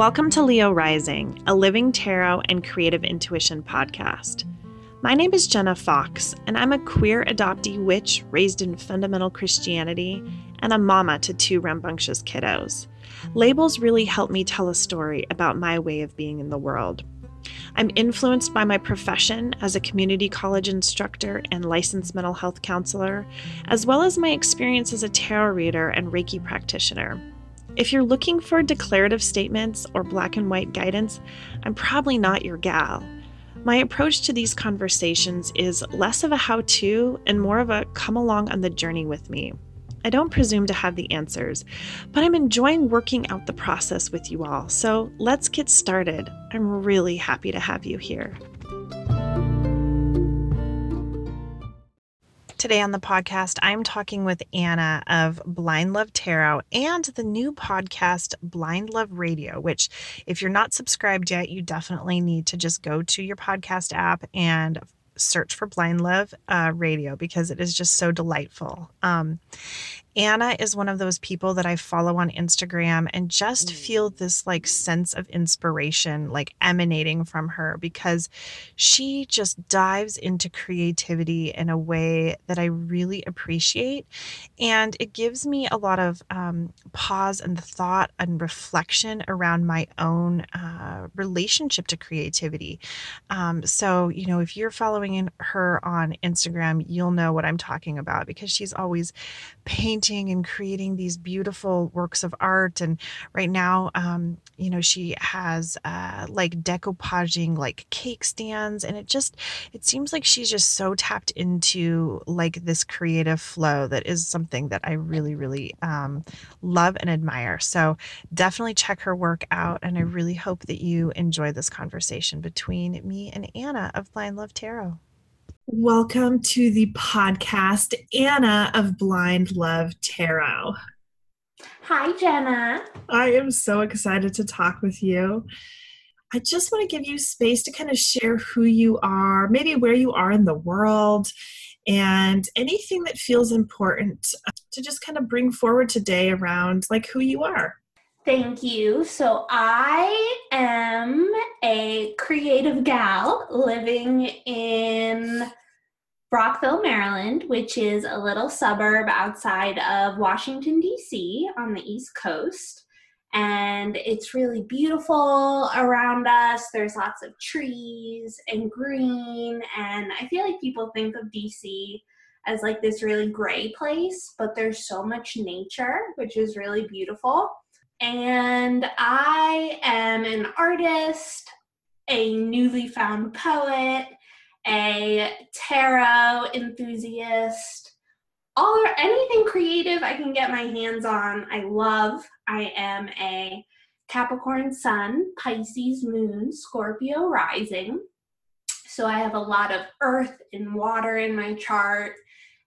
Welcome to Leo Rising, a living tarot and creative intuition podcast. My name is Jenna Fox, and I'm a queer adoptee witch raised in fundamental Christianity and a mama to two rambunctious kiddos. Labels really help me tell a story about my way of being in the world. I'm influenced by my profession as a community college instructor and licensed mental health counselor, as well as my experience as a tarot reader and Reiki practitioner. If you're looking for declarative statements or black and white guidance, I'm probably not your gal. My approach to these conversations is less of a how to and more of a come along on the journey with me. I don't presume to have the answers, but I'm enjoying working out the process with you all. So let's get started. I'm really happy to have you here. Today on the podcast, I'm talking with Anna of Blind Love Tarot and the new podcast, Blind Love Radio, which, if you're not subscribed yet, you definitely need to just go to your podcast app and search for Blind Love uh, Radio because it is just so delightful. Um, Anna is one of those people that I follow on Instagram and just mm. feel this like sense of inspiration like emanating from her because she just dives into creativity in a way that I really appreciate. And it gives me a lot of um, pause and thought and reflection around my own uh, relationship to creativity. Um, so, you know, if you're following her on Instagram, you'll know what I'm talking about because she's always painting and creating these beautiful works of art. And right now, um, you know, she has uh, like decoupaging like cake stands, and it just it seems like she's just so tapped into like this creative flow that is something that I really, really um, love and admire. So definitely check her work out, and I really hope that you enjoy this conversation between me and Anna of Blind Love Tarot. Welcome to the podcast, Anna of Blind Love Tarot. Hi, Jenna. I am so excited to talk with you. I just want to give you space to kind of share who you are, maybe where you are in the world, and anything that feels important to just kind of bring forward today around like who you are. Thank you. So, I am a creative gal living in Rockville, Maryland, which is a little suburb outside of Washington, D.C. on the East Coast. And it's really beautiful around us. There's lots of trees and green. And I feel like people think of DC as like this really gray place, but there's so much nature, which is really beautiful. And I am an artist, a newly found poet, a tarot enthusiast, all or anything creative I can get my hands on. I love. I am a Capricorn Sun, Pisces Moon, Scorpio Rising. So I have a lot of earth and water in my chart.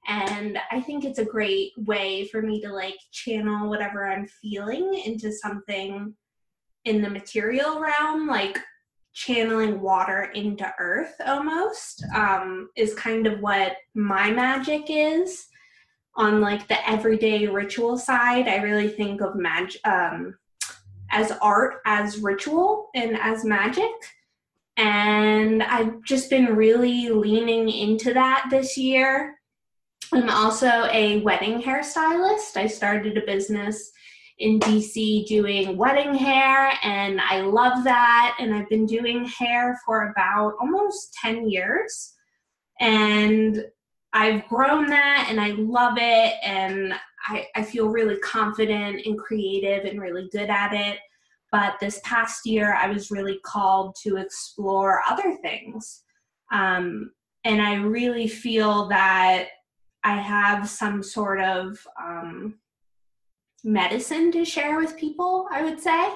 And I think it's a great way for me to like channel whatever I'm feeling into something in the material realm. Like channeling water into earth almost um, is kind of what my magic is on like the everyday ritual side i really think of magic um, as art as ritual and as magic and i've just been really leaning into that this year i'm also a wedding hairstylist i started a business in DC doing wedding hair, and I love that. And I've been doing hair for about almost 10 years. And I've grown that and I love it. And I, I feel really confident and creative and really good at it. But this past year, I was really called to explore other things. Um, and I really feel that I have some sort of um, medicine to share with people, I would say,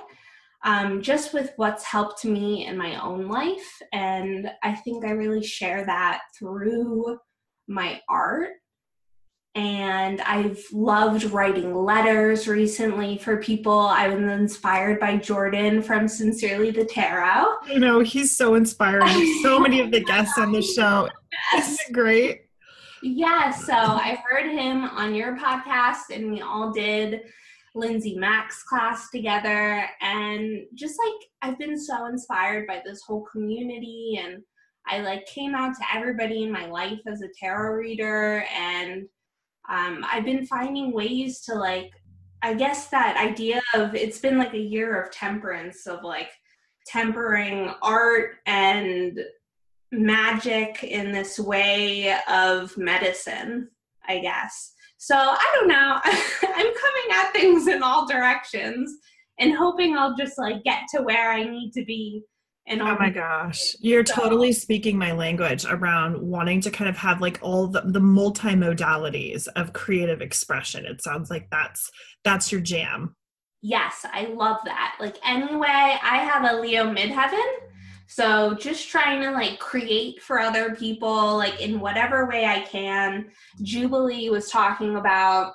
um, just with what's helped me in my own life. And I think I really share that through my art. And I've loved writing letters recently for people. I was inspired by Jordan from Sincerely the Tarot. You know, he's so inspiring. so many of the guests on the show. Isn't it great? Yeah, so I heard him on your podcast, and we all did Lindsay Mack's class together. And just like I've been so inspired by this whole community and I like came out to everybody in my life as a tarot reader and um, I've been finding ways to like I guess that idea of it's been like a year of temperance of like tempering art and magic in this way of medicine, I guess. So I don't know. I'm coming at things in all directions and hoping I'll just like get to where I need to be. And oh my gosh, you're so. totally speaking my language around wanting to kind of have like all the, the multimodalities of creative expression. It sounds like that's that's your jam. Yes, I love that. Like anyway, I have a Leo midheaven so just trying to like create for other people, like in whatever way I can. Jubilee was talking about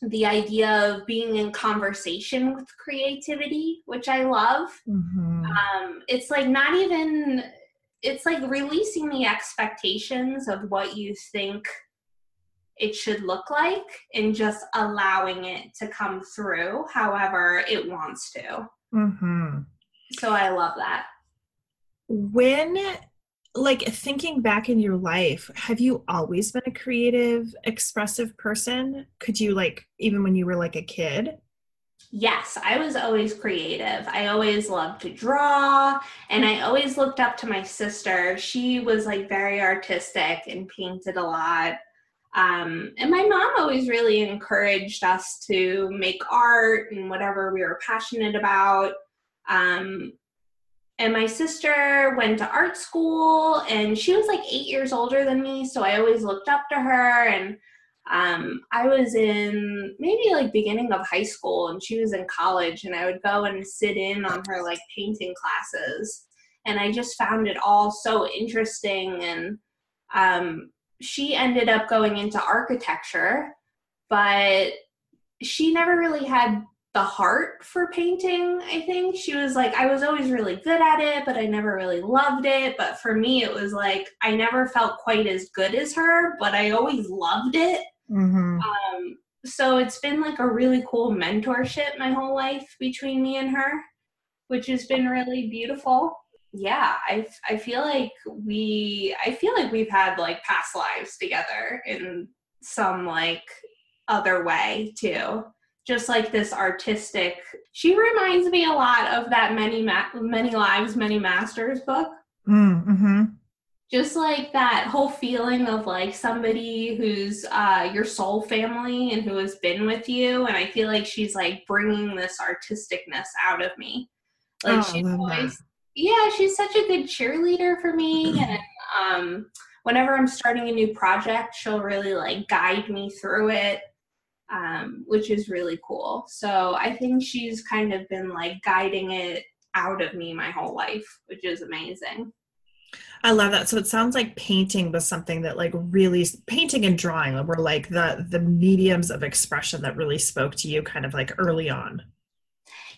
the idea of being in conversation with creativity, which I love. Mm-hmm. Um, it's like not even, it's like releasing the expectations of what you think it should look like and just allowing it to come through however it wants to. Mm-hmm. So I love that when like thinking back in your life have you always been a creative expressive person? Could you like even when you were like a kid? Yes i was always creative. I always loved to draw and i always looked up to my sister. She was like very artistic and painted a lot. Um, and my mom always really encouraged us to make art and whatever we were passionate about. Um, and my sister went to art school and she was like eight years older than me so i always looked up to her and um, i was in maybe like beginning of high school and she was in college and i would go and sit in on her like painting classes and i just found it all so interesting and um, she ended up going into architecture but she never really had the heart for painting, I think. She was like, I was always really good at it, but I never really loved it. But for me, it was like, I never felt quite as good as her, but I always loved it. Mm-hmm. Um, so it's been like a really cool mentorship my whole life between me and her, which has been really beautiful. Yeah, I, I feel like we, I feel like we've had like past lives together in some like other way too just like this artistic. She reminds me a lot of that many Ma- many lives, many masters book. Mm, mm-hmm. Just like that whole feeling of like somebody who's uh, your soul family and who has been with you, and I feel like she's like bringing this artisticness out of me. Like oh, she's always, yeah, she's such a good cheerleader for me, and um, whenever I'm starting a new project, she'll really like guide me through it um, which is really cool. So I think she's kind of been like guiding it out of me my whole life, which is amazing. I love that. So it sounds like painting was something that like really painting and drawing were like the the mediums of expression that really spoke to you kind of like early on.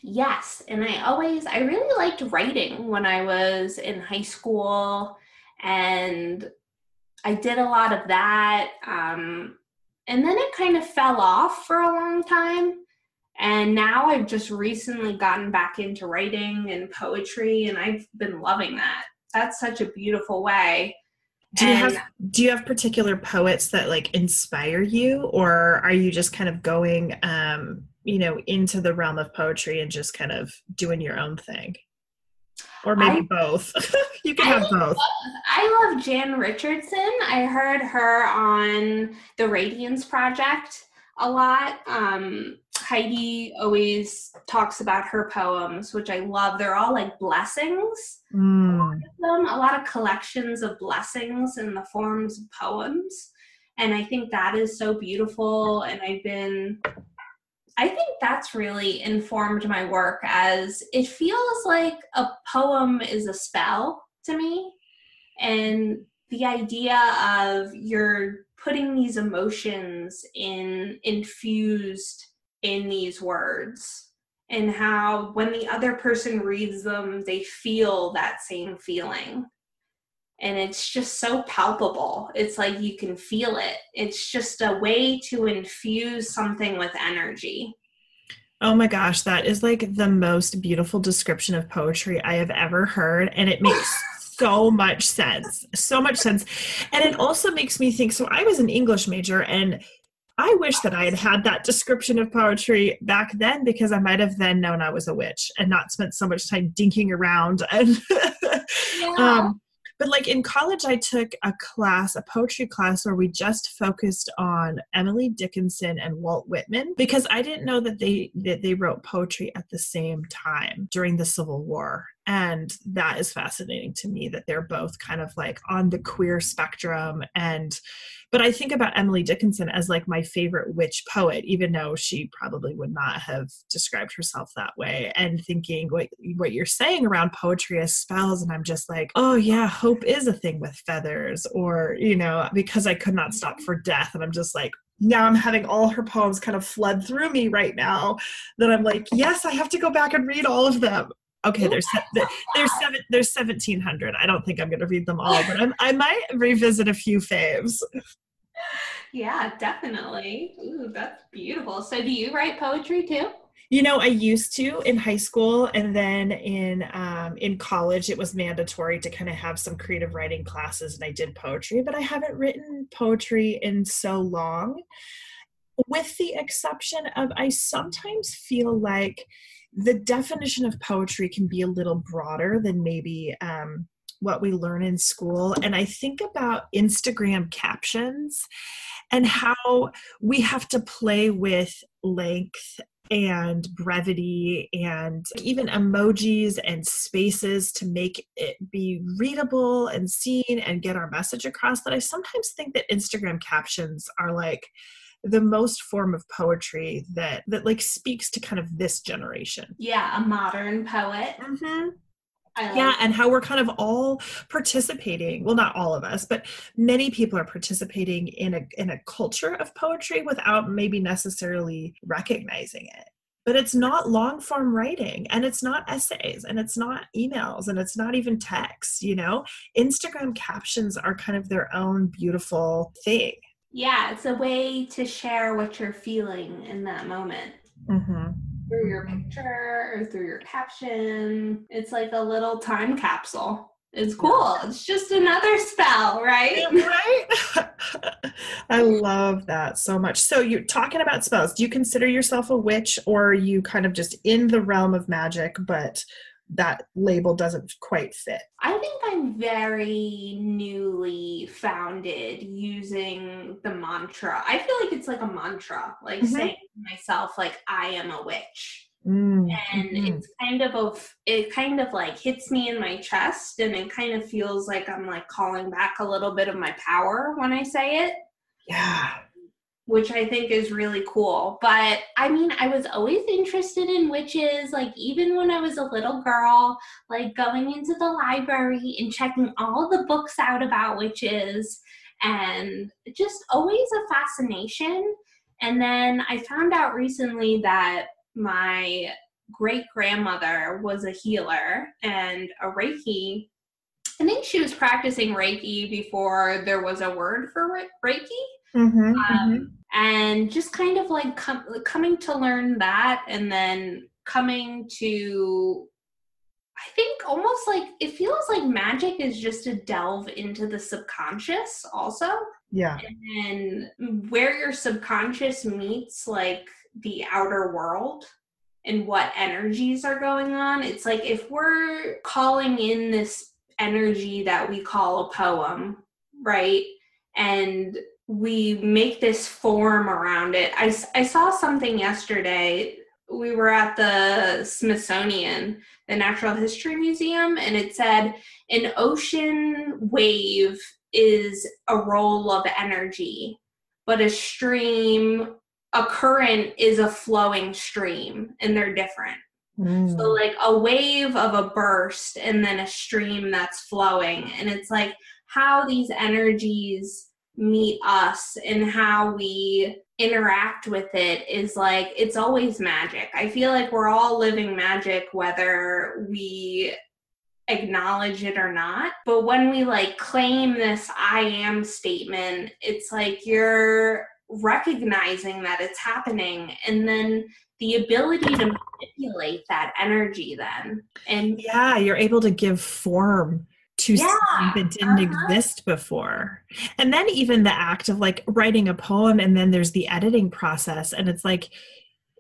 Yes, and I always I really liked writing when I was in high school and I did a lot of that. Um, and then it kind of fell off for a long time. And now I've just recently gotten back into writing and poetry, and I've been loving that. That's such a beautiful way. Do you have do you have particular poets that like inspire you, or are you just kind of going, um, you know, into the realm of poetry and just kind of doing your own thing? Or maybe I, both. you can I have both. I love Jan Richardson. I heard her on the Radiance Project a lot. Um, Heidi always talks about her poems, which I love. They're all like blessings. Mm. A, lot them, a lot of collections of blessings in the forms of poems. And I think that is so beautiful. And I've been I think that's really informed my work as it feels like a poem is a spell to me. And the idea of you're putting these emotions in infused in these words and how when the other person reads them they feel that same feeling and it's just so palpable. It's like you can feel it. It's just a way to infuse something with energy. Oh my gosh, that is like the most beautiful description of poetry I have ever heard. And it makes so much sense. So much sense. And it also makes me think so I was an English major and I wish that I had had that description of poetry back then because I might have then known I was a witch and not spent so much time dinking around and yeah. um, but like in college i took a class a poetry class where we just focused on emily dickinson and walt whitman because i didn't know that they that they wrote poetry at the same time during the civil war and that is fascinating to me that they're both kind of like on the queer spectrum. And but i think about emily dickinson as like my favorite witch poet even though she probably would not have described herself that way. And thinking what what you're saying around poetry as spells and i'm just like oh yeah hope is a thing with feathers or you know because i could not stop for death. And i'm just like now I'm having all her poems kind of flood through me right now that I'm like, yes, I have to go back and read all of them okay there's there's seven there's 1700 i don't think i'm going to read them all but I'm, i might revisit a few faves. Yeah definitely. Ooh, that's beautiful. So do you write poetry too? You know i used to in high school and then in um, in college it was mandatory to kind of have some creative writing classes and i did poetry but i haven't written poetry in so long. With the exception of i sometimes feel like the definition of poetry can be a little broader than maybe um, what we learn in school. And I think about Instagram captions and how we have to play with length and brevity and even emojis and spaces to make it be readable and seen and get our message across that I sometimes think that Instagram captions are like the most form of poetry that that like speaks to kind of this generation. Yeah a modern poet. Mm-hmm. yeah and how we're kind of all participating well not all of us but many people are participating in a in a culture of poetry without maybe necessarily recognizing it. But it's not long form writing and it's not essays and it's not emails and it's not even text you know? Instagram captions are kind of their own beautiful thing yeah, it's a way to share what you're feeling in that moment. Mm-hmm. Through your picture or through your caption. It's like a little time capsule. It's cool. It's just another spell, right? right? I love that so much. So you're talking about spells. Do you consider yourself a witch or are you kind of just in the realm of magic but that label doesn't quite fit? I think I'm very newly founded using the mantra. I feel like it's like a mantra, like mm-hmm. saying to myself, like, I am a witch. Mm, and mm-hmm. it's kind of a, it kind of like hits me in my chest and it kind of feels like I'm like calling back a little bit of my power when I say it. Yeah which I think is really cool. But I mean, I was always interested in witches, like even when I was a little girl, like going into the library and checking all the books out about witches, and just always a fascination. And then I found out recently that my great grandmother was a healer and a Reiki. I think she was practicing Reiki before there was a word for Reiki. Mm-hmm, um, mm-hmm. And just kind of like com- coming to learn that and then coming to, I think almost like it feels like magic is just a delve into the subconscious also. Yeah. And where your subconscious meets like the outer world and what energies are going on. It's like if we're calling in this energy that we call a poem, right? And we make this form around it. I, I saw something yesterday. We were at the Smithsonian, the Natural History Museum, and it said an ocean wave is a roll of energy, but a stream, a current is a flowing stream, and they're different. Mm. So, like a wave of a burst and then a stream that's flowing. And it's like how these energies meet us and how we interact with it is like it's always magic. I feel like we're all living magic whether we acknowledge it or not. But when we like claim this I am statement, it's like you're recognizing that it's happening and then the ability to manipulate that energy then and yeah you're able to give form to Yeah, something that didn't uh-huh. exist before. And then even the act of like writing a poem and then there's the editing process and it's like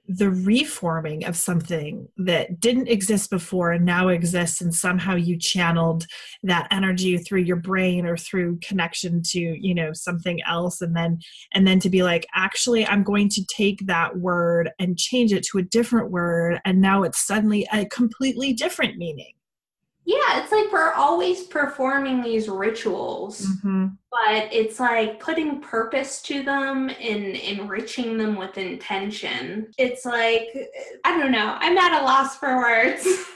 the reforming of something that didn't exist before and now exists and somehow you channeled that energy through your brain or through connection to you know something else and then and then to be like actually i'm going to take that word and change it to a different word and now it's suddenly a completely different meaning yeah it's like we're always performing these rituals mm-hmm. but it's like putting purpose to them and enriching them with intention it's like i don't know i'm at a loss for words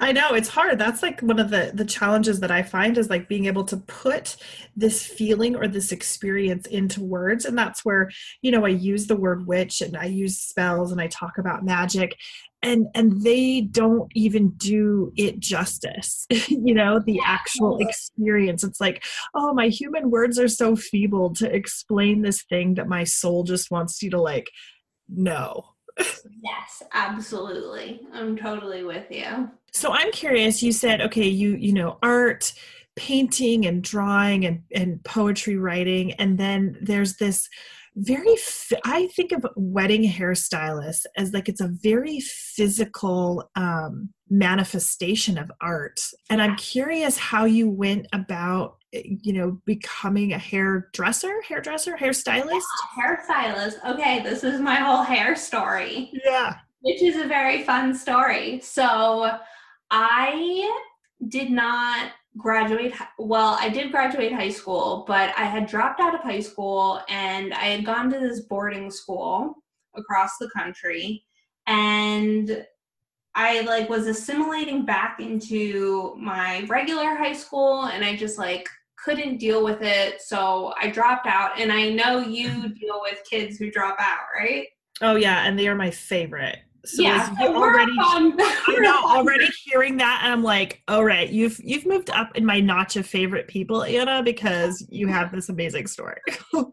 I know it's hard. That's like one of the the challenges that I find is like being able to put this feeling or this experience into words and that's where, you know, I use the word witch and I use spells and I talk about magic and and they don't even do it justice. you know, the actual experience. It's like, "Oh, my human words are so feeble to explain this thing that my soul just wants you to like know." yes absolutely i'm totally with you So I'm curious, you said, okay, you you know, art, painting and drawing and, and poetry writing, and then there's this very i think of wedding hairstylists as like it's a very physical um, manifestation of art. And I'm curious how you went about eh, you know becoming a hairdresser, hairdresser, hairstylist. hairstylist okay this is my whole hair story Yeah. which is a very fun story. So I did not graduate well i did graduate high school but i had dropped out of high school and i had gone to this boarding school across the country. And i like was assimilating back into my regular high school and i just like couldn't deal with it. So i dropped out and i know you deal with kids who drop out right? Oh yeah, and they are my favorite. So yeah, so already I know already hearing that and I'm like, all right, you've you've moved up in my notch of favorite people, Anna, because you have this amazing story.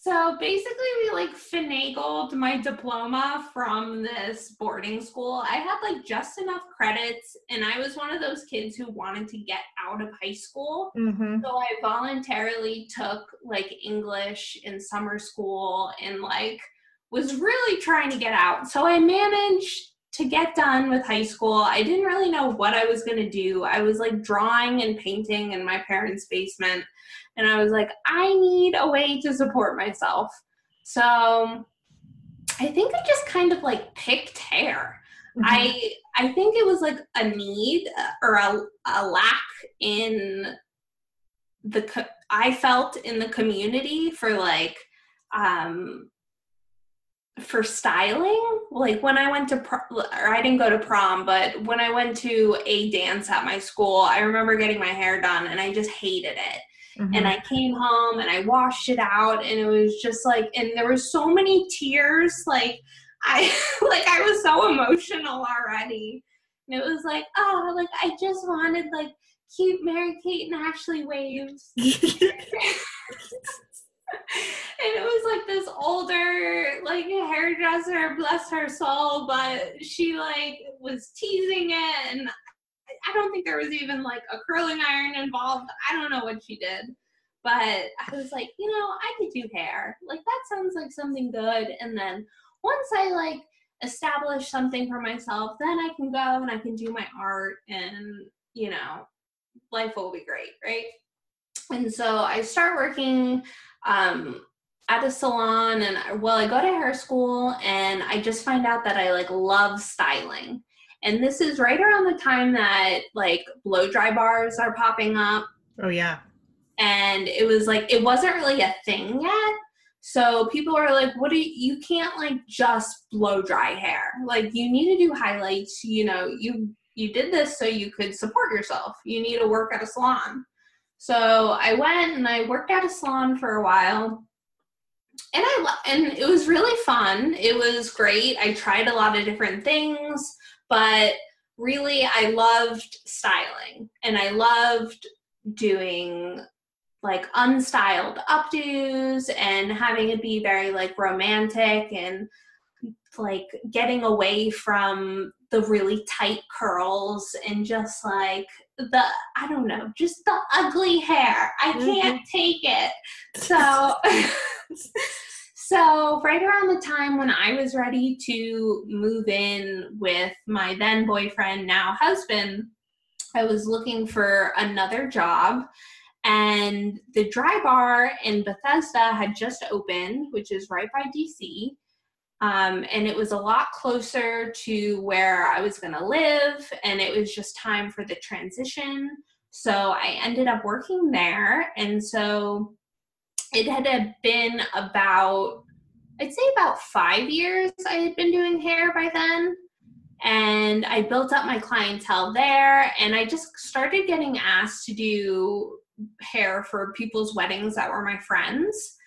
So basically, we like finagled my diploma from this boarding school. I had like just enough credits, and I was one of those kids who wanted to get out of high school. mm-hmm. So I voluntarily took like English in summer school and like was really trying to get out. So I managed to get done with high school. I didn't really know what I was going to do. I was like drawing and painting in my parents' basement and I was like I need a way to support myself. So I think I just kind of like picked hair. Mm-hmm. I I think it was like a need uh, or a, a lack in the co- I felt in the community for like um for styling like when I went to pro- or I didn't go to prom but when I went to a dance at my school I remember getting my hair done and I just hated it. Mhm. and I came home and I washed it out and it was just like and there was so many tears like I like I was so emotional already. And it was like oh like I just wanted like cute Mary Kate and Ashley waves and it was like this older like hairdresser bless her soul but she like was teasing it and I don't think there was even like a curling iron involved. I don't know what she did. But I was like, you know, I could do hair. Like that sounds like something good. And then once I like establish something for myself, then I can go and I can do my art and, you know, life will be great, right? And so I start working um at a salon and well, I go to hair school and I just find out that I like love styling. And this is right around the time that like blow dry bars are popping up. oh yeah. And it was like, it wasn't really a thing yet. So people are like, what do you, you can't like just blow dry hair. Like you need to do highlights. You know, you, you did this so you could support yourself. You need to work at a salon. So I went and I worked at a salon for a while and I and it was really fun. It was great. I tried a lot of different things, but really I loved styling and I loved doing like unstyled updos and having it be very like romantic and like getting away from the really tight curls and just like the I don't know, just the ugly hair. I mm-hmm. can't take it. So so right around the time when I was ready to move in with my then boyfriend, now husband, I was looking for another job and the dry bar in Bethesda had just opened, which is right by DC. Um, and it was a lot closer to where I was going to live, and it was just time for the transition. So I ended up working there, and so it had been about, I'd say about five years I had been doing hair by then. And I built up my clientele there, and I just started getting asked to do hair for people's weddings that were my friends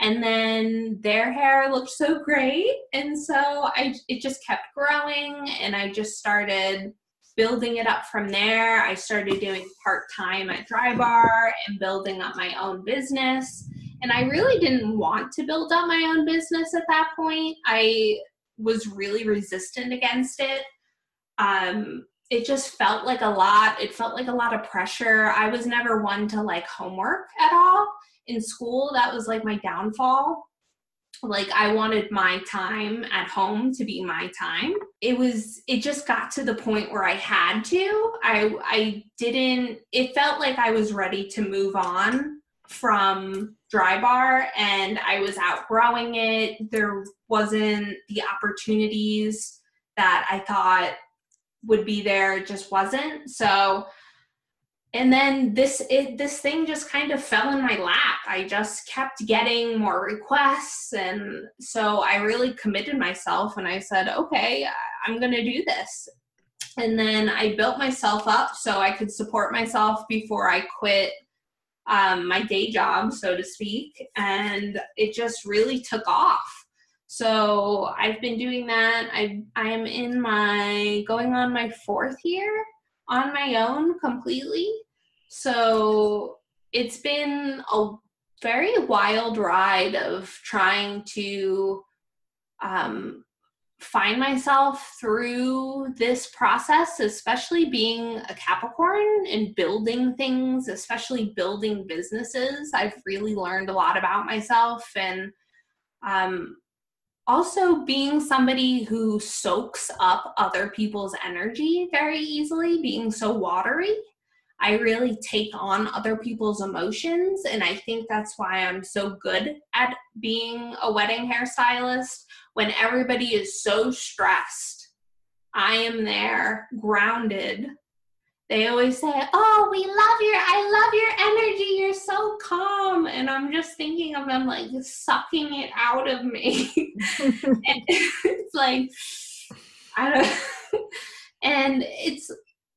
and then their hair looked so great. And so i it just kept growing and i just started building it up from there. I started doing part-time at dry bar and building up my own business. And i really didn't want to build up my own business at that point. I was really resistant against it. Um, it just felt like a lot it felt like a lot of pressure. I was never one to like homework at all in school that was like my downfall. Like i wanted my time at home to be my time. It was it just got to the point where i had to. I i didn't it felt like i was ready to move on from dry bar and i was outgrowing it. There wasn't the opportunities that i thought would be there. It just wasn't. So and then this it, this thing just kind of fell in my lap. I just kept getting more requests and so i really committed myself and i said okay i'm going to do this. And then i built myself up so i could support myself before i quit um, my day job so to speak and it just really took off. So i've been doing that. I i am in my going on my fourth year on my own completely. So it's been a very wild ride of trying to um, find myself through this process, especially being a Capricorn and building things, especially building businesses. I've really learned a lot about myself and um, also being somebody who soaks up other people's energy very easily, being so watery. I really take on other people's emotions, and I think that's why I'm so good at being a wedding hairstylist. When everybody is so stressed, I am there, grounded. They always say, Oh, we love your, I love your energy. You're so calm. And I'm just thinking of them like sucking it out of me. and it's like, I don't, and it's,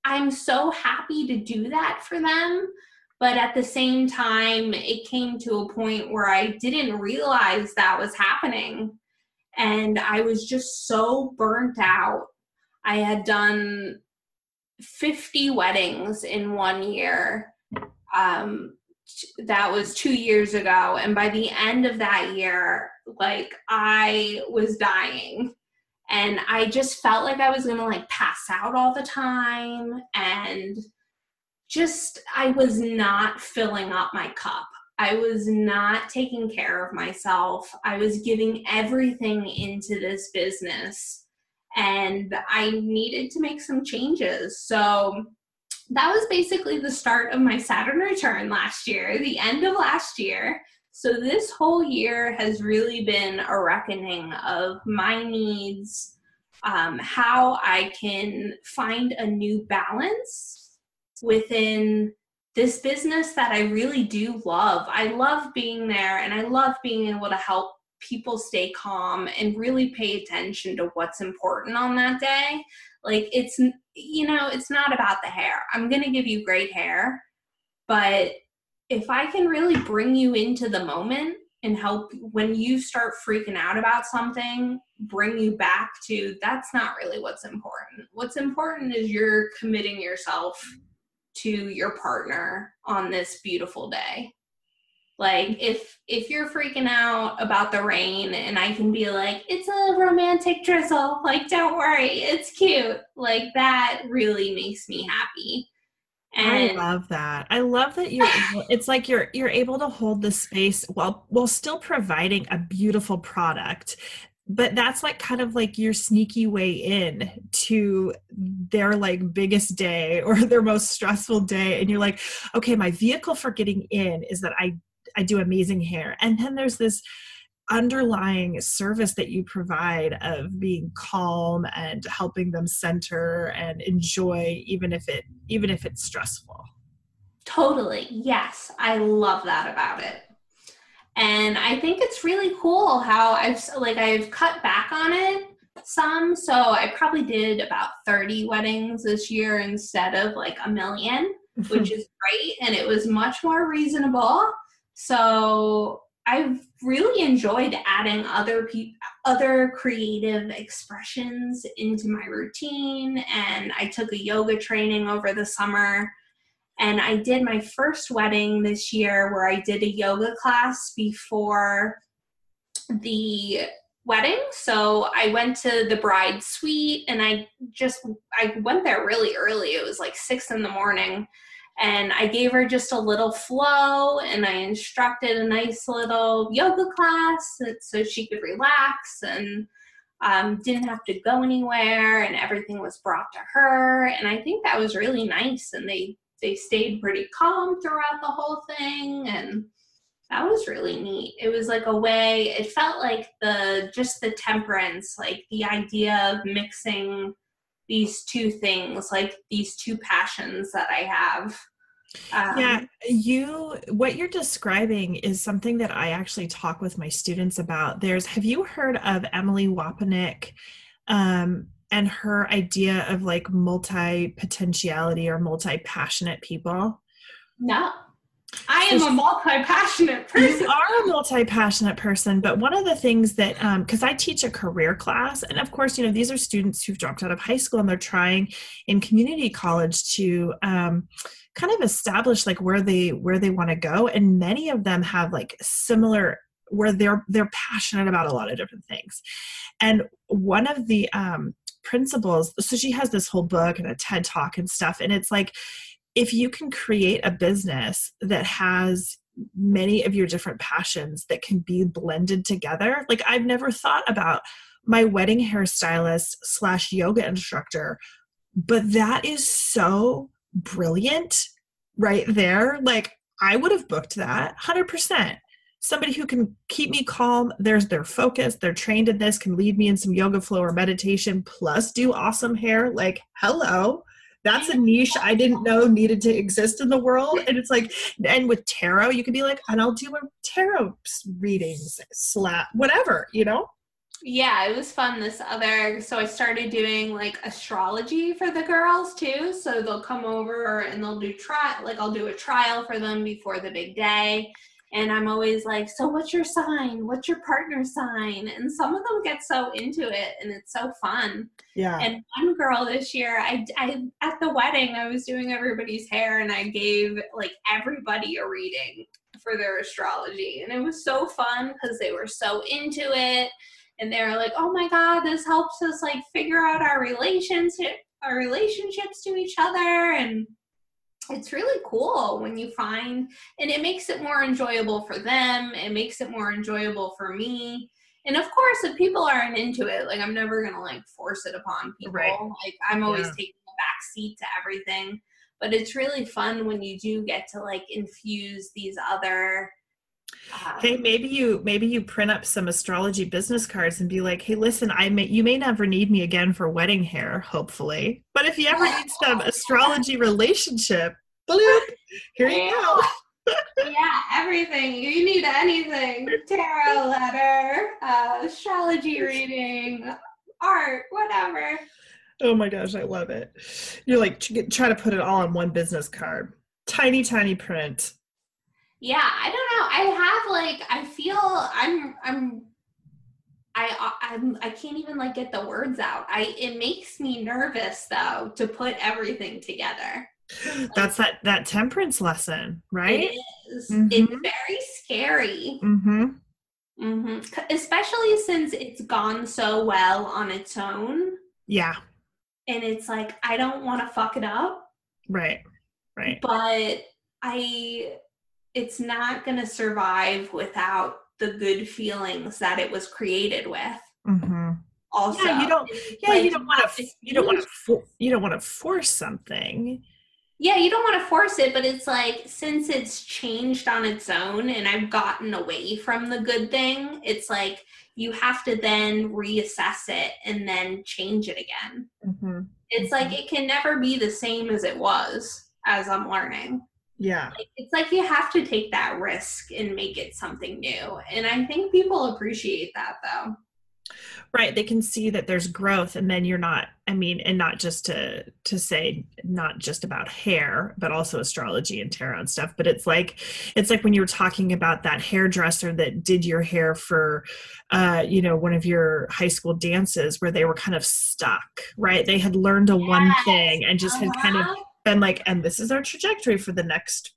I'm so happy to do that for them. But at the same time, it came to a point where I didn't realize that was happening. And I was just so burnt out. I had done 50 weddings in one year. Um, that was two years ago. And by the end of that year, like I was dying and I just felt like I was gonna like pass out all the time and just I was not filling up my cup. I was not taking care of myself. I was giving everything into this business and I needed to make some changes. So that was basically the start of my Saturn return last year, the end of last year. So this whole year has really been a reckoning of my needs, um, how I can find a new balance within this business that I really do love. I love being there and I love being able to help people stay calm and really pay attention to what's important on that day. Like it's you know, it's not about the hair. I'm going to give you great hair, but if I can really bring you into the moment and help when you start freaking out about something, bring you back to that's not really what's important. What's important is you're committing yourself to your partner on this beautiful day. Like if if you're freaking out about the rain and I can be like, it's a romantic drizzle, like don't worry, it's cute. Like that really makes me happy. And I love that. I love that you're able, it's like you're you're able to hold the space while while still providing a beautiful product but that's like kind of like your sneaky way in to their like biggest day or their most stressful day and you're like okay my vehicle for getting in is that i i do amazing hair and then there's this underlying service that you provide of being calm and helping them center and enjoy even if it even if it's stressful totally yes i love that about it and I think it's really cool how I've like I've cut back on it some. So I probably did about 30 weddings this year instead of like a million, which is great. And it was much more reasonable. So I've really enjoyed adding other pe- other creative expressions into my routine. And I took a yoga training over the summer and I did my first wedding this year where I did a yoga class before the wedding. So I went to the bride suite and I just I went there really early. It was like six in the morning. And I gave her just a little flow and I instructed a nice little yoga class so she could relax and um, didn't have to go anywhere and everything was brought to her. And I think that was really nice. And they they stayed pretty calm throughout the whole thing and that was really neat it was like a way it felt like the just the temperance like the idea of mixing these two things like these two passions that i have um, yeah you what you're describing is something that i actually talk with my students about there's have you heard of emily wapnick um, and her idea of like multi potentiality or multi passionate people? No. I am a multi passionate person. You are a multi passionate person, but one of the things that, because um, I teach a career class, and of course, you know, these are students who've dropped out of high school and they're trying in community college to um, kind of establish like where they where they want to go, and many of them have like similar where they're they're passionate about a lot of different things. And one of the um, principles so she has this whole book and a ted talk and stuff and it's like if you can create a business that has many of your different passions that can be blended together like i've never thought about my wedding hairstylist slash yoga instructor but that is so brilliant right there. Like i would have booked that 100% somebody who can keep me calm there's their focus they're trained in this can lead me in some yoga flow or meditation plus do awesome hair. Like hello. That's a niche i didn't know needed to exist in the world. And it's like and with tarot you could be like and i'll do a tarot readings slap whatever you know yeah it was fun this other so i started doing like astrology for the girls too so they'll come over and they'll do try like i'll do a trial for them before the big day and I'm always like, so what's your sign? What's your partner sign? And some of them get so into it and it's so fun. Yeah. And one girl this year, I, I at the wedding, I was doing everybody's hair and I gave like everybody a reading for their astrology. And it was so fun because they were so into it. And they're like, oh my God, this helps us like figure out our relationship, our relationships to each other. And it's really cool when you find and it makes it more enjoyable for them it makes it more enjoyable for me and of course if people aren't into it like i'm never gonna like force it upon people right. like i'm always yeah. taking a back seat to everything but it's really fun when you do get to like infuse these other hey maybe you maybe you print up some astrology business cards and be like hey listen i may you may never need me again for wedding hair hopefully. But if you ever need some astrology relationship bloop, here you go. Yeah. Everything. You need anything. Tarot letter uh, astrology reading art whatever. Oh my gosh i love it. You're like try to put it all on one business card. Tiny tiny print yeah i don't know i have like i feel i'm i'm I I'm I can't even like get the words out. I it makes me nervous though to put everything together. That's that that temperance lesson, right? It is. Mhm. It's very scary. Mm-hmm. Mm-hmm. Especially since it's gone so well on its own. Yeah. And it's like, I don't want to fuck it up, Right. Right. but I, it's not going to survive without the good feelings that it was created with. Mm-hmm. Also, Yeah, you don't- Yeah, like, you don't want to. You don't want to. you don't want to force something. Yeah, you don't want to force it, but it's like since it's changed on its own and I've gotten away from the good thing, it's like you have to then reassess it and then change it again. Mm-hmm. It's like it can never be the same as it was as I'm learning. Yeah. Like, it's like you have to take that risk and make it something new. And I think people appreciate that though. right they can see that there's growth and then you're not i mean and not just to to say not just about hair but also astrology and tarot and stuff but it's like it's like when you were talking about that hairdresser that did your hair for uh you know one of your high school dances where they were kind of stuck right they had learned a one thing and just had kind of Been like and this is our trajectory for the next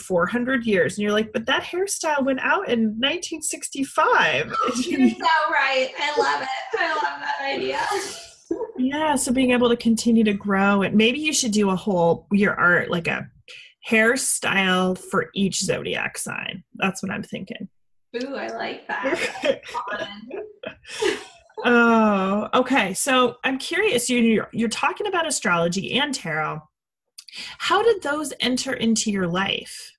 400 years and you're like but that hairstyle went out in 1965 You're so right. I love it. I love that idea. Yeah, so being able to continue to grow and maybe you should do a whole your art like a hairstyle for each zodiac sign. That's what I'm thinking. Ooh, I like that. Oh, okay. So I'm curious. You- You're you're talking about astrology and tarot. How did those enter into your life?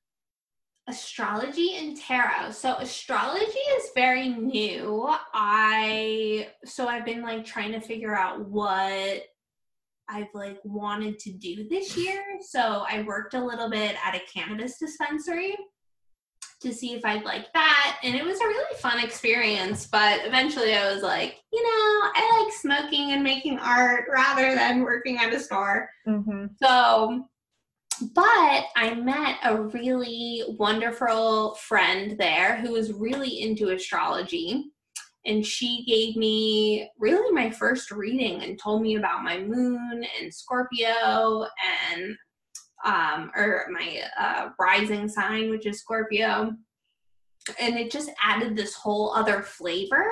astrology and tarot. So astrology is very new. I so i've been like trying to figure out what i've like wanted to do this year. So i worked a little bit at a cannabis dispensary to see if i'd like that and it was a really fun experience but eventually i was like you know i like smoking and making art rather than working at a store Mm-hmm. so, but I met a really wonderful friend there who was really into astrology. And she gave me really my first reading and told me about my moon and Scorpio and, um, or my uh, rising sign, which is Scorpio. And it just added this whole other flavor.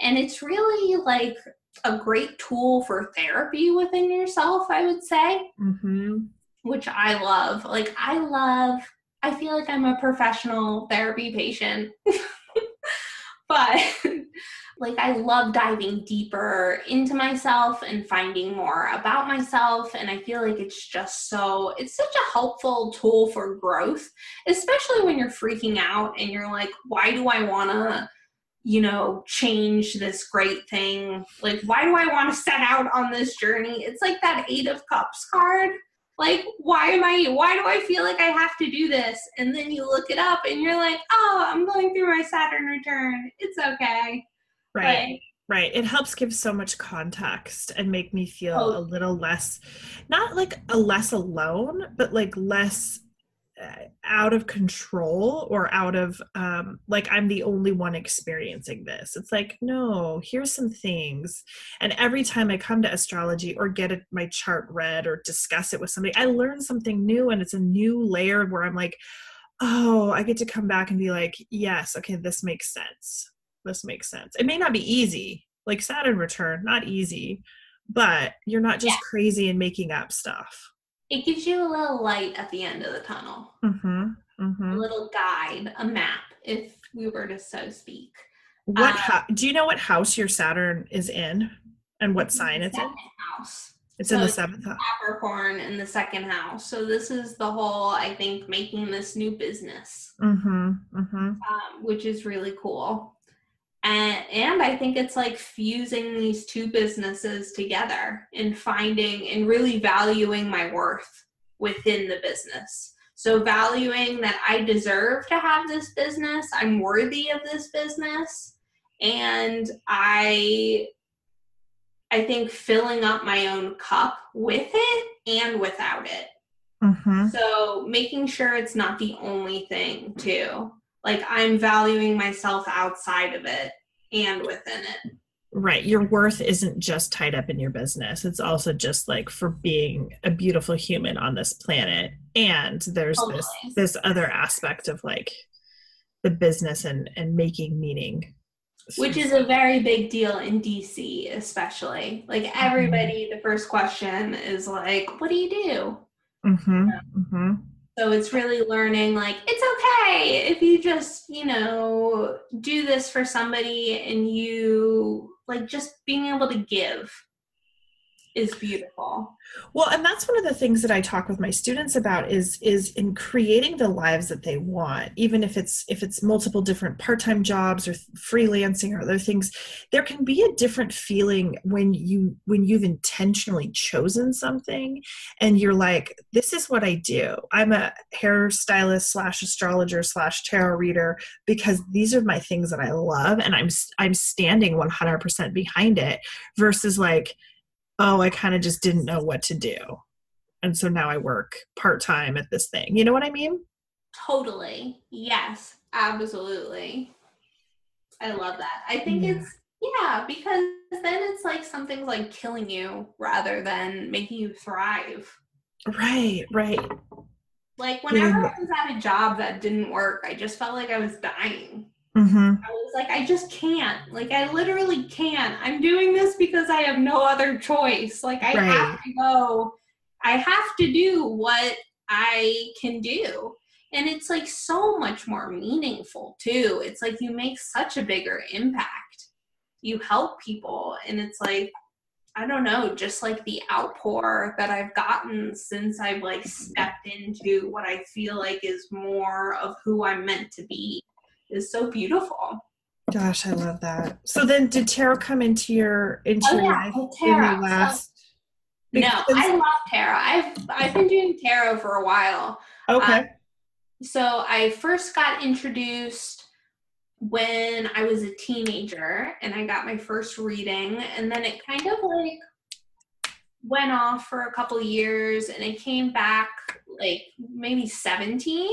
And it's really like a great tool for therapy within yourself, I would say Mm-hmm. which I love. Like, I love, I feel like I'm a professional therapy patient. but, like, I love diving deeper into myself and finding more about myself. And I feel like it's just so, it's such a helpful tool for growth, especially when you're freaking out and you're like, why do I want to? you know, change this great thing. Like, why do I want to set out on this journey? It's like that Eight of Cups card. Like, why am I, why do I feel like I have to do this? And then you look it up and you're like, oh, I'm going through my Saturn return. It's okay. Right. Like, Right. It helps give so much context and make me feel Oh. a little less, not like a less alone, but like less uh, out of control or out of um like I'm the only one experiencing this. It's like, no, here's some things. And every time I come to astrology or get it, my chart read or discuss it with somebody, I learn something new and it's a new layer where I'm like, oh, I get to come back and be like, yes, okay, this makes sense this makes sense. It may not be easy, like Saturn return, not easy, but you're not just Yeah. crazy and making up stuff. it gives you a little light at the end of the tunnel, Mm-hmm. a Mm-hmm. little guide, a map, if we were to so speak. What? Uh, hou- do you know what house your Saturn is in, and what sign it's in? House. It's so in the it's- seventh house. Capricorn in the second house. So this is the whole, I think, making this new business, Mm-hmm. Mm-hmm. um, which is really cool. And and I think it's like fusing these two businesses together and finding and really valuing my worth within the business. So valuing that I deserve to have this business, I'm worthy of this business, and I I think filling up my own cup with it and without it. Mm-hmm. So making sure it's not the only thing too. Like I'm valuing myself outside of it and within it. Right. Your worth isn't just tied up in your business. It's also just like for being a beautiful human on this planet. And there's totally. this this other aspect of like the business and and making meaning. Which is a very big deal in DC, especially. Like mm-hmm. everybody, the first question is like, "What do you do?" Mm-hmm. Mm-hmm. So it's really learning like it's okay if you just, you know, do this for somebody and you like just being able to give is beautiful. Well and that's one of the things that i talk with my students about is is in creating the lives that they want even if it's if it's multiple different part-time jobs or freelancing or other things there can be a different feeling when you when you've intentionally chosen something and you're like this is what i do. I'm a hairstylist slash astrologer slash tarot reader because these are my things that i love and i'm i'm standing 100% behind it versus like oh, I kind of just didn't know what to do. And so now I work part time at this thing. You know what I mean? Totally. Yes, absolutely. I love that. I think yeah. it's, yeah, because then it's like something's like killing you rather than making you thrive. Right, right. Like whenever yeah. I was at a job that didn't work, I just felt like I was dying. Mm-hmm. I was like, I just can't. Like, I literally can't. I'm doing this because I have no other choice. Like, I right. have to go. I have to do what I can do. And it's like so much more meaningful, too. It's like you make such a bigger impact. You help people. And it's like, I don't know, just like the outpour that I've gotten since I've like stepped into what I feel like is more of who I'm meant to be is so beautiful. Gosh, I love that. So then did tarot come into your into oh, your life tarot. in the last so, No, I love tarot. I've I've been doing tarot for a while. Okay. Um, so I first got introduced when I was a teenager and I got my first reading and then it kind of like went off for a couple years and it came back like maybe 17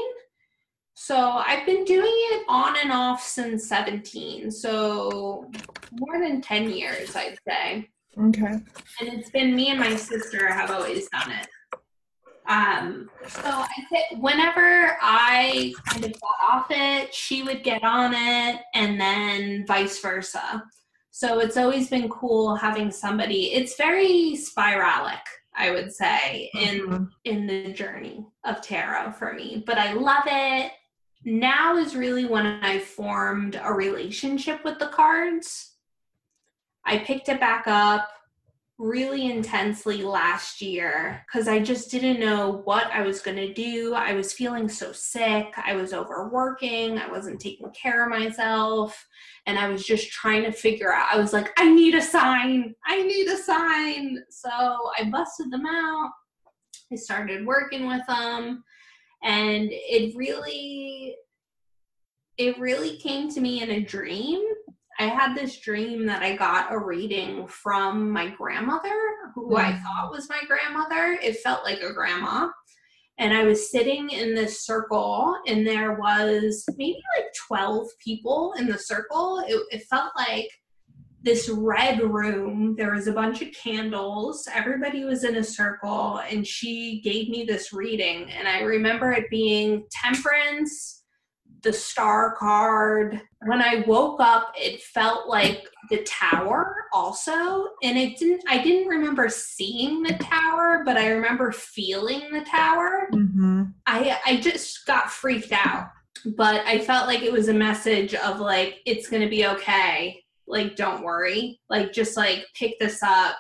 so I've been doing it on and off since 17. So more than 10 years, I'd say. Okay. And it's been me and my sister have always done it. Um, so I th- whenever I kind of got off it, she would get on it, and then vice versa. So it's always been cool having somebody. It's very spiralic, I would say, in mm-hmm. in the journey of tarot for me. But I love it now is really when I formed a relationship with the cards. I picked it back up really intensely last year because I just didn't know what I was going to do. I was feeling so sick. I was overworking. I wasn't taking care of myself. And I was just trying to figure out. I was like, I need a sign. I need a sign. So I busted them out. I started working with them and it really it really came to me in a dream. I had this dream that i got a reading from my grandmother who mm. i thought was my grandmother. It felt like a grandma. And i was sitting in this circle and there was maybe like 12 people in the circle. It, it felt like this red room. There was a bunch of candles. Everybody was in a circle, and she gave me this reading. And I remember it being temperance, the star card. When I woke up, it felt like the tower also. And it didn't, I didn't remember seeing the tower, but I remember feeling the tower. Mm-hmm. I, I just got freaked out. But I felt like it was a message of like, it's going to be okay like don't worry. Like just like pick this up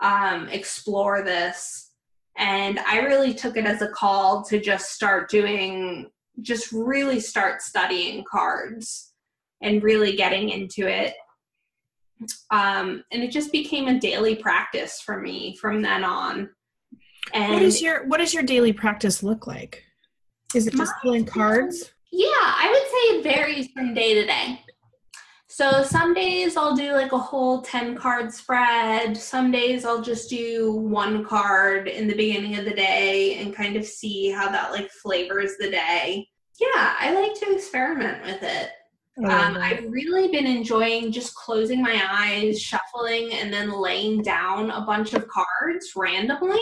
um explore this. And i really took it as a call to just start doing just really start studying cards and really getting into it. Um and it just became a daily practice for me from then on. And what is your what does your daily practice look like? Is it just pulling cards? yeah i would say it varies from day to day so some days I'll do like a whole 10 card spread. Some days I'll just do one card in the beginning of the day and kind of see how that like flavors the day. Yeah, I like to experiment with it. Um, I've really been enjoying just closing my eyes, shuffling, and then laying down a bunch of cards randomly,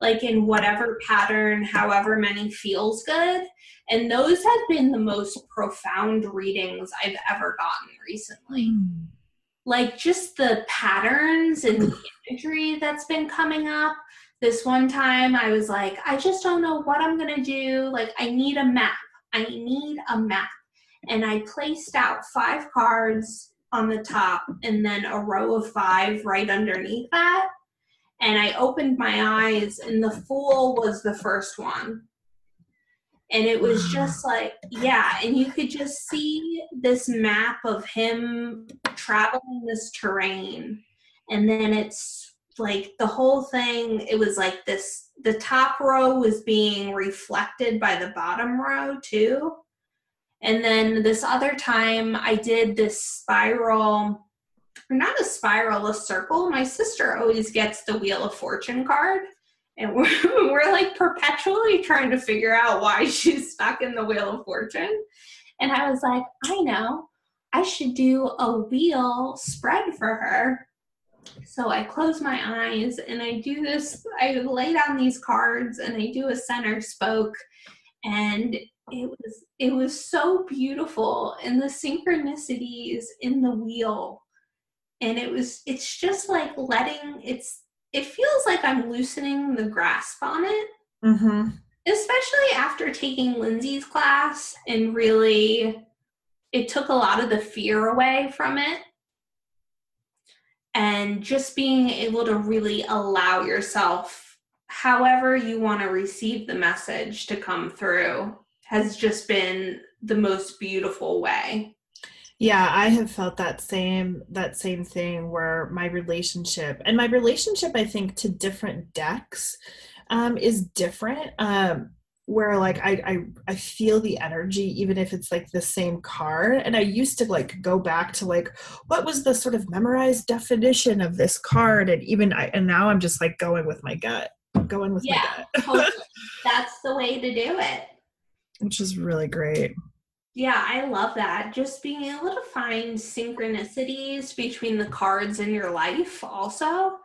like in whatever pattern, however many feels good. And those have been the most profound readings I've ever gotten recently. Mm. Like just the patterns and the imagery that's been coming up. This one time I was like, I just don't know what I'm going to do. Like, I need a map. I need a map and I placed out five cards on the top and then a row of five right underneath that. And I opened my eyes, and the Fool was the first one. And it was just like, yeah, and you could just see this map of him traveling this terrain. And then it's like the whole thing, it was like this the top row was being reflected by the bottom row too and then this other time, I did this spiral, not a spiral, a circle. My sister always gets the Wheel of Fortune card. And we're, we're like perpetually trying to figure out why she's stuck in the Wheel of Fortune. And I was like, I know, I should do a wheel spread for her. So I close my eyes and I do this, I lay down these cards and I do a center spoke. And it was it was so beautiful and the synchronicities in the wheel and it was it's just like letting it's it feels like i'm loosening the grasp on it. Mm-hmm. especially after taking lindsay's class and really it took a lot of the fear away from it. And just being able to really allow yourself however you want to receive the message to come through has just been the most beautiful way yeah i have felt that same that same thing where my relationship and my relationship i think to different decks um, is different um, where like I, I i feel the energy even if it's like the same card and i used to like go back to like what was the sort of memorized definition of this card and even i and now i'm just like going with my gut going with yeah, my gut that's the way to do it. Which is really great. Yeah, I love that. Just being able to find synchronicities between the cards in your life, also,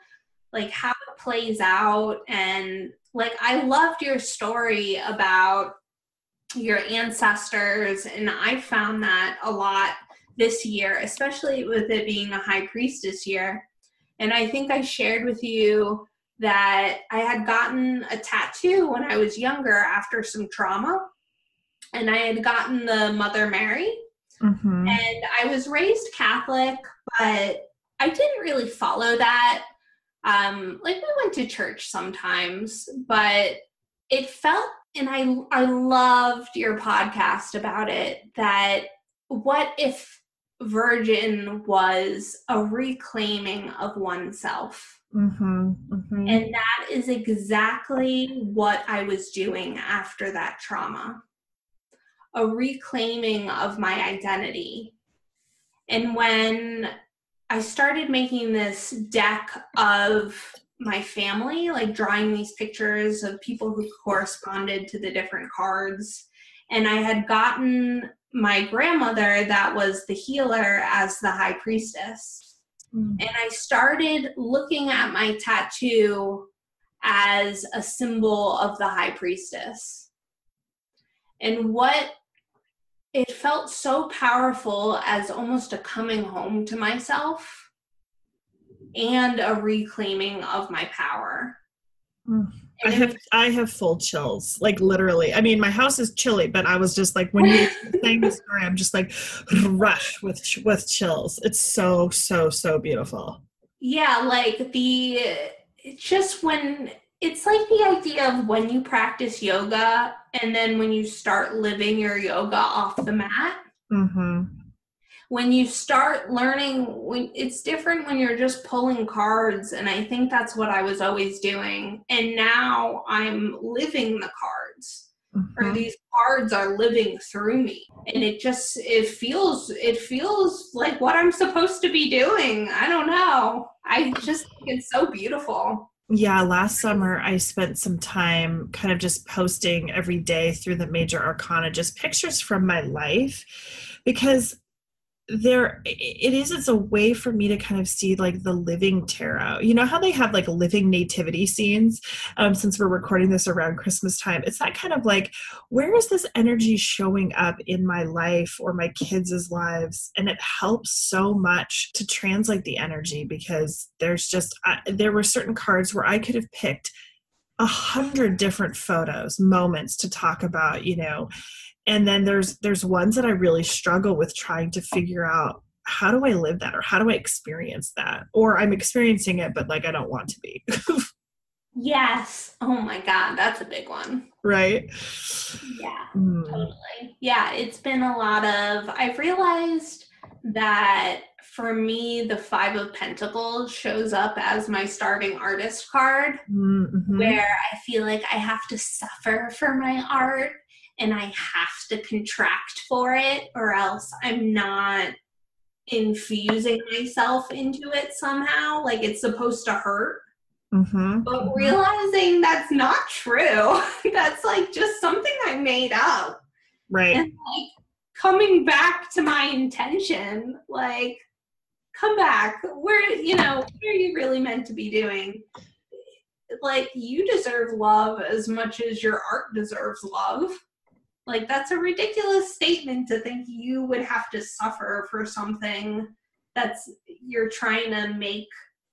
like how it plays out. And like, I loved your story about your ancestors, and I found that a lot this year, especially with it being a high priestess year. And I think I shared with you that I had gotten a tattoo when I was younger after some trauma and I had gotten the Mother Mary. Mm-hmm. And I was raised Catholic, but I didn't really follow that. Um, like we went to church sometimes, but it felt, and I I loved your podcast about it. That what if Virgin was a reclaiming of oneself. Mm-hmm, mm-hmm. And that is exactly what I was doing after that trauma a reclaiming of my identity. And when I started making this deck of my family, like drawing these pictures of people who corresponded to the different cards, and I had gotten my grandmother that was the healer as the high priestess. Mm. And I started looking at my tattoo as a symbol of the high priestess. And what it felt so powerful as almost a coming home to myself and a reclaiming of my power. Mm. I have I have full chills, like literally. I mean, my house is chilly, but I was just like when you saying the story, I'm just like rush with with chills. It's so so so beautiful. Yeah, like the just when it's like the idea of when you practice yoga and then when you start living your yoga off the mat. Mm-hmm. When you start learning, when it's different when you're just pulling cards, and I think that's what I was always doing. And now I'm living the cards, mm-hmm. or these cards are living through me, and it just it feels it feels like what I'm supposed to be doing. I don't know. I just think it's so beautiful yeah, last summer I spent some time kind of just posting every day through the major arcana, just pictures from my life because there it is it's a way for me to kind of see like the living tarot. You know how they have like living nativity scenes um, since we're recording this around christmas time? It's that kind of like where is this energy showing up in my life or my kids' lives? And it helps so much to translate the energy because there's just uh, there were certain cards where i could have picked a hundred different photos moments to talk about you know and then there's there's ones that i really struggle with trying to figure out how do i live that or how do i experience that? Or i'm experiencing it but like i don't want to be. Yes. Oh my god that's a big one. Right? Yeah mm. totally. Yeah it's been a lot of i've realized that for me the five of pentacles shows up as my starving artist card mm-hmm. where i feel like i have to suffer for my art and I have to contract for it, or else I'm not infusing myself into it somehow. Like it's supposed to hurt. Mm-hmm. But mm-hmm. realizing that's not true, that's like just something I made up. Right. And like coming back to my intention, like, come back. Where, you know, what are you really meant to be doing? Like, you deserve love as much as your art deserves love. Like, that's a ridiculous statement to think you would have to suffer for something that's you're trying to make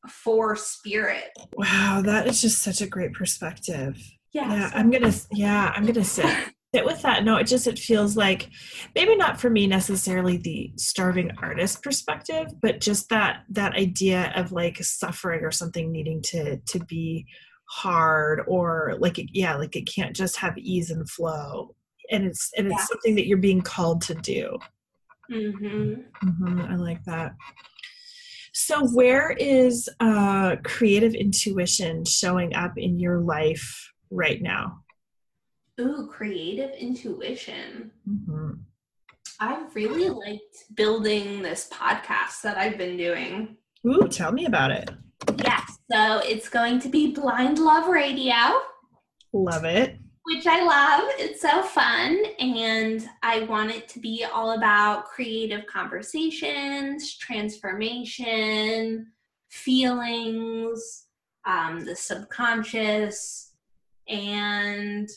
for spirit. Wow, that is just such a great perspective. Yeah. Yeah, I'm gonna yeah, I'm gonna sit sit with that. No, it just it feels like maybe not for me necessarily the starving artist perspective, but just that that idea of like suffering or something needing to to be hard or like it, yeah, like it can't just have ease and flow and it's and it's yeah. something that you're being called to do. Mm-hmm. Mm-hmm, i like that. So where is uh, creative intuition showing up in your life right now? Ooh creative intuition. Mm-hmm. i really liked building this podcast that i've been doing. Ooh tell me about it. Yes so it's going to be blind love radio. Love it which I love. It's so fun. And I want it to be all about creative conversations, transformation, feelings, um, the subconscious. And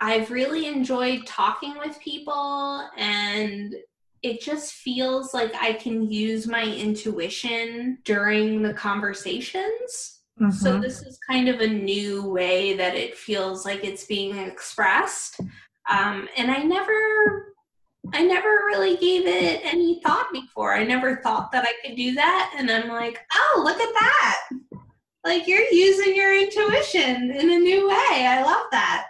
I've really enjoyed talking with people, and it just feels like I can use my intuition during the conversations Mm-hmm. So this is kind of a new way that it feels like it's being expressed. Um, and I never I never really gave it any thought before. I never thought that I could do that. And I'm like, oh, look at that. Like you're using your intuition in a new way. I love that.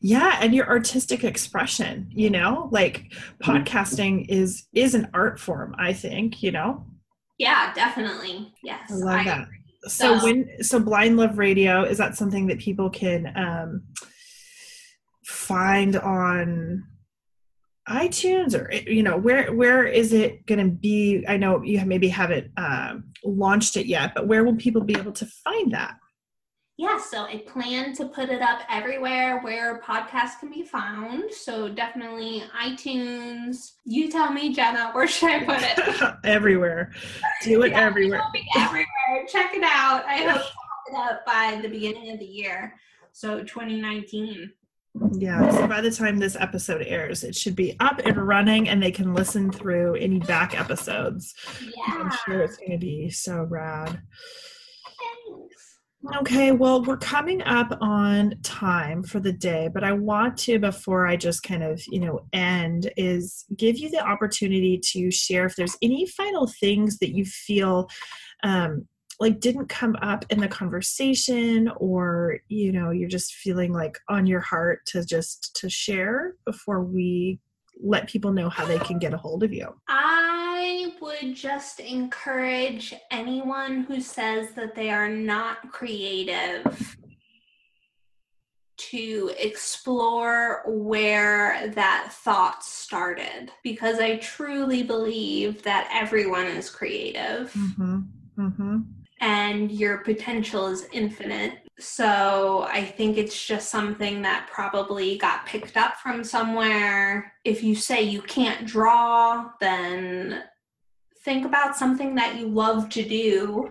Yeah, and your artistic expression, you know, like podcasting is is an art form, I think, you know. Yeah, definitely. Yes. I love I that. Agree so, when so blind love radio is that something that people can um, find on iTunes or you know where where is it going to be? I know you maybe haven't um, launched it yet, but where will people be able to find that? Yeah, so I plan to put it up everywhere where podcasts can be found. So definitely iTunes. You tell me, Jenna, where should I put it? everywhere. Do it yeah, everywhere. everywhere. Check it out. I hope to it up by the beginning of the year. So 2019. Yeah, so by the time this episode airs, it should be up and running and they can listen through any back episodes. Yeah. I'm sure it's going to be so rad. Okay, well, we're coming up on time for the day, but I want to, before I just kind of, you know, end, is give you the opportunity to share if there's any final things that you feel um, like didn't come up in the conversation or, you know, you're just feeling like on your heart to just to share before we let people know how they can get a hold of you. I would just encourage anyone who says that they are not creative to explore where that thought started because I truly believe that everyone is creative. Mm-hmm. Mm-hmm. And your potential is infinite. So I think it's just something that probably got picked up from somewhere. If you say you can't draw, then think about something that you love to do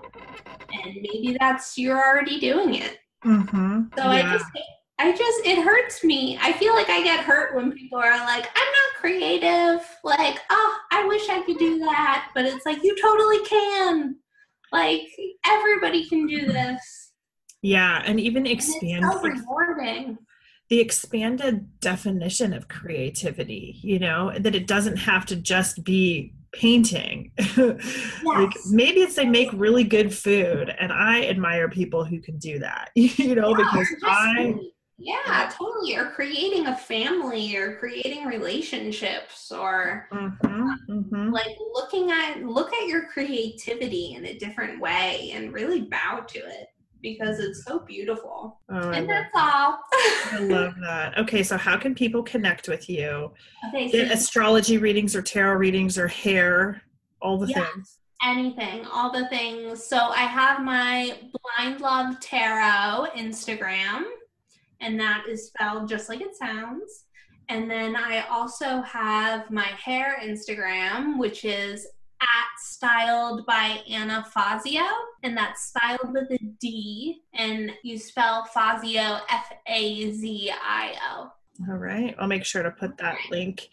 and maybe that's you're already doing it. Mm-hmm. So yeah. I just I just it hurts me. I feel like I get hurt when people are like, I'm not creative. Like, oh, I wish I could do that. But it's like you totally can. Like everybody can do this. Yeah, and even expand so rewarding. The expanded definition of creativity, you know, that it doesn't have to just be painting. Yes. like maybe it's they make really good food and I admire people who can do that. you know, yeah, because I yeah, totally. Or creating a family or creating relationships or mm-hmm, mm-hmm. like looking at look at your creativity in a different way and really bow to it because it's so beautiful. Oh, and that's all. I love that. Okay, so how can people connect with you? Okay, so astrology readings or tarot readings or hair, all the yeah, things. Anything, all the things. So I have my Blind Love Tarot Instagram, and that is spelled just like it sounds. And then I also have my hair Instagram, which is at styled by Anna Fazio, and that's styled with a D, and you spell Fazio F A Z I O. All right. I'll make sure to put that link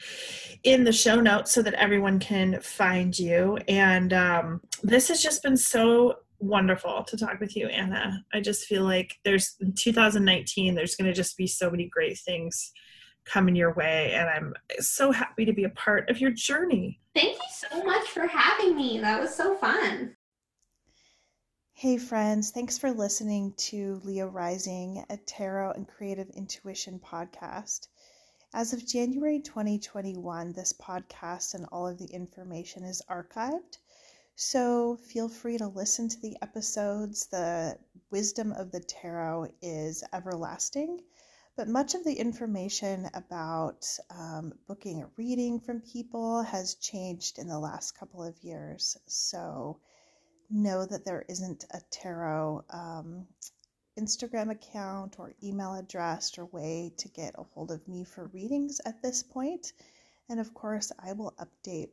in the show notes so that everyone can find you. And um, this has just been so wonderful to talk with you, Anna. I just feel like there's in 2019, there's going to just be so many great things coming your way. And I'm so happy to be a part of your journey. Thank you so much for having me. That was so fun. Hey, friends. Thanks for listening to Leo Rising, a tarot and creative intuition podcast. As of January 2021, this podcast and all of the information is archived. So feel free to listen to the episodes. The wisdom of the tarot is everlasting but much of the information about um, booking a reading from people has changed in the last couple of years. So know that there isn't a tarot um, Instagram account or email address or way to get a hold of me for readings at this point. And of course, I will update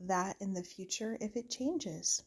that in the future if it changes.